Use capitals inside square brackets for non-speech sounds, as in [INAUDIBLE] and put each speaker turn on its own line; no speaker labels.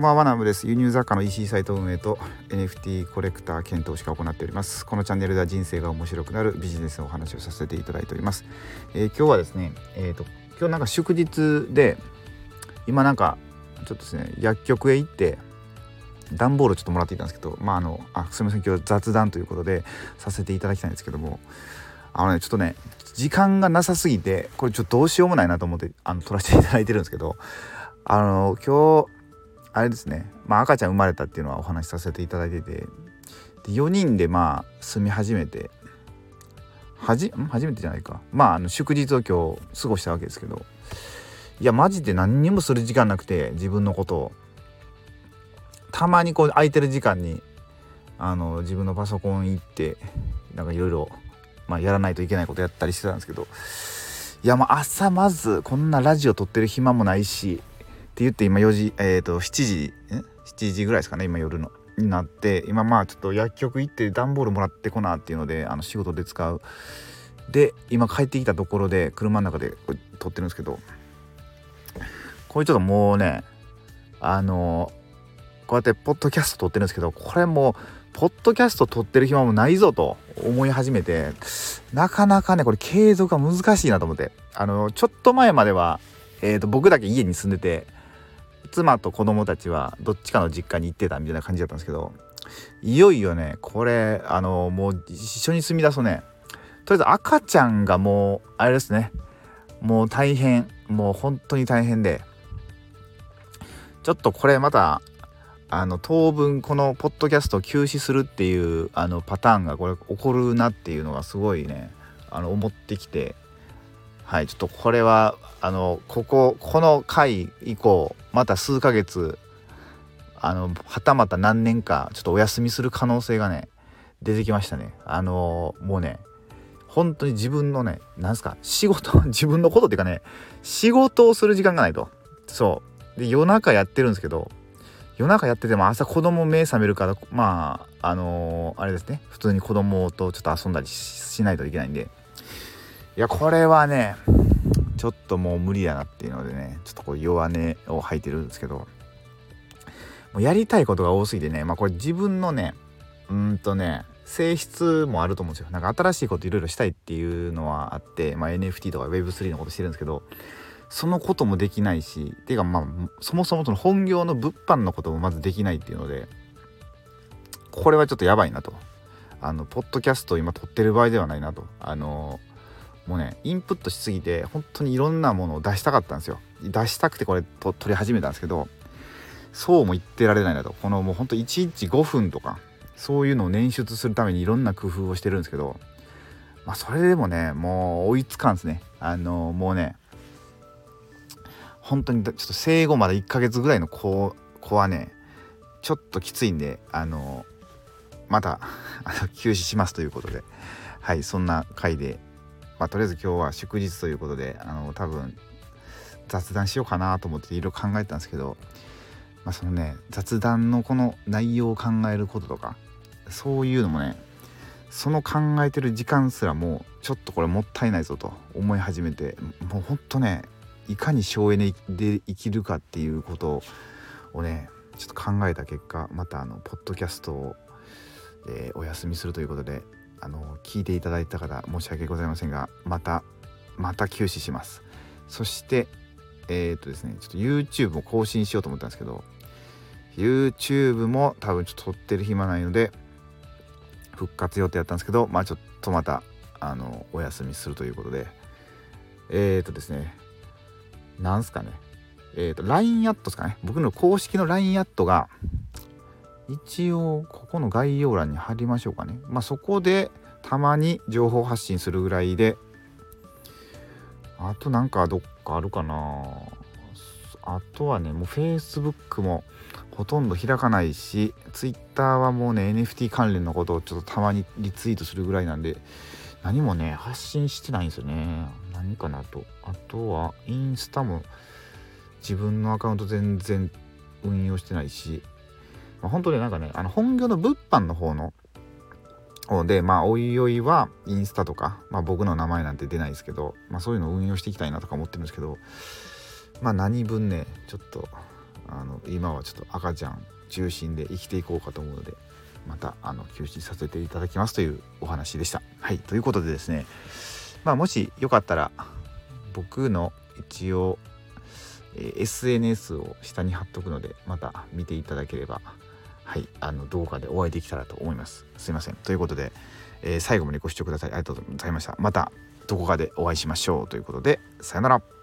こんばんはナムです。輸入雑貨の EC サイト運営と NFT コレクター検討しか行っております。このチャンネルでは人生が面白くなるビジネスのお話をさせていただいております、えー、今日はですねえっ、ー、と今日なんか祝日で今なんかちょっとですね薬局へ行って段ボールちょっともらっていたんですけどまああのあすみません今日雑談ということでさせていただきたいんですけどもあのねちょっとね時間がなさすぎてこれちょっとどうしようもないなと思ってあの撮らせていただいてるんですけどあの今日あれですね。まあ赤ちゃん生まれたっていうのはお話しさせていただいてて。で4人でまあ住み始めて。はじ初めてじゃないか。まああの祝日を今日過ごしたわけですけど。いやマジで何にもする時間なくて自分のことを。たまにこう空いてる時間にあの自分のパソコン行ってなんかいろいろやらないといけないことやったりしてたんですけど。いやまあ朝まずこんなラジオ撮ってる暇もないしって言って今4時えっ、ー、と7時7時ぐらいですかね今夜の。になって今まあちょっと薬局行って段ボールもらってこなっていうのであの仕事で使う。で今帰ってきたところで車の中で撮ってるんですけど。これちょっともうねあのこうやってポッドキャスト撮ってるんですけどこれもうポッドキャスト撮ってる暇もないぞと思い始めてなかなかねこれ継続が難しいなと思って。あのちょっと前までは、えーと僕だけ家に住んでて妻と子供たちはどっちかの実家に行ってたみたいな感じだったんですけどいよいよねこれあのもう一緒に住み出すとね。とりあえず赤ちゃんがもうあれですね。もう大変。もう本当に大変で。ちょっとこれまたあの当分このポッドキャストを休止するっていうあのパターンがこれ起こるなっていうのがすごいねあの思ってきて。はいちょっとこれはあのこここの回以降また数ヶ月あのはたまた何年かちょっとお休みする可能性がね出てきましたね。あのもうね本当に自分のねなんすか仕事 [LAUGHS] 自分のことっていうかね仕事をする時間がないと。そう。で夜中やってるんですけど夜中やってても朝子供目覚めるからまああのー、あれですね普通に子供とちょっと遊んだりしないといけないんでいやこれはねちょっともう無理やなっていうのでねちょっとこう弱音を吐いてるんですけどもうやりたいことが多すぎてねまあこれ自分のねうんとね性質もあると思うんですよ。なんか新しいこといろいろしたいっていうのはあって、まあ、NFT とか Web3 のことしてるんですけどそのこともできないしっていうかまあそもそもその本業の物販のこともまずできないっていうのでこれはちょっとやばいなと。あのポッドキャストを今撮ってる場合ではないなと。あのもうねインプットしすぎて本当にいろんなものを出したかったんですよ。出したくてこれと撮り始めたんですけどそうも言ってられないなと。このもうほんと1日5分とかそういうのを捻出するためにいろんな工夫をしてるんですけどまあそれでもねもう追いつかんですね。あのもうね本当にちょっと生後まだ1ヶ月ぐらいの子子はねちょっときついんであのまた休止しますということで。はいそんな回でまあ、とりあえず今日は祝日ということであの多分雑談しようかなと思っていろいろ考えたんですけど、まあ、そのね雑談のこの内容を考えることとかそういうのもねその考えてる時間すらもうちょっとこれもったいないぞと思い始めてもうほんとねいかに省エネで生きるかっていうことをねちょっと考えた結果またあのポッドキャストを、え、お休みするということであの聞いていただいた方申し訳ございませんがまたまた休止します。そしてえっ、とですねちょっと YouTube も更新しようと思ったんですけど YouTube も多分ちょっと撮ってる暇ないので復活予定やったんですけどまあちょっとまたあのお休みするということで。えっ、とですねなんすかね。えっ、と LINE アットですかね。僕の公式の LINE アットが一応この概要欄に貼りましょうかね。まあそこでたまに情報発信するぐらいで。あとなんかどっかあるかな。あとはねもう Facebook もほとんど開かないし Twitter はもうね NFT 関連のことをちょっとたまにリツイートするぐらいなんで何もね発信してないんですよね。何かなと。あとはインスタも自分のアカウント全然運用してないし、本当になんかねあの本業の物販の方のでまあおいおいはインスタとか、まあ、僕の名前なんて出ないですけど、まあ、そういうのを運用していきたいなとか思ってるんですけどまあ何分ねちょっとあの今はちょっと赤ちゃん中心で生きていこうかと思うのでまたあの休止させていただきますというお話でした。はいということでですねまあもしよかったら僕の一応、え、SNS を下に貼っとくのでまた見ていただければはいあの動画でお会いできたらと思います。すいませんということで、えー、最後までご視聴くださいありがとうございました。またどこかでお会いしましょうということでさよなら。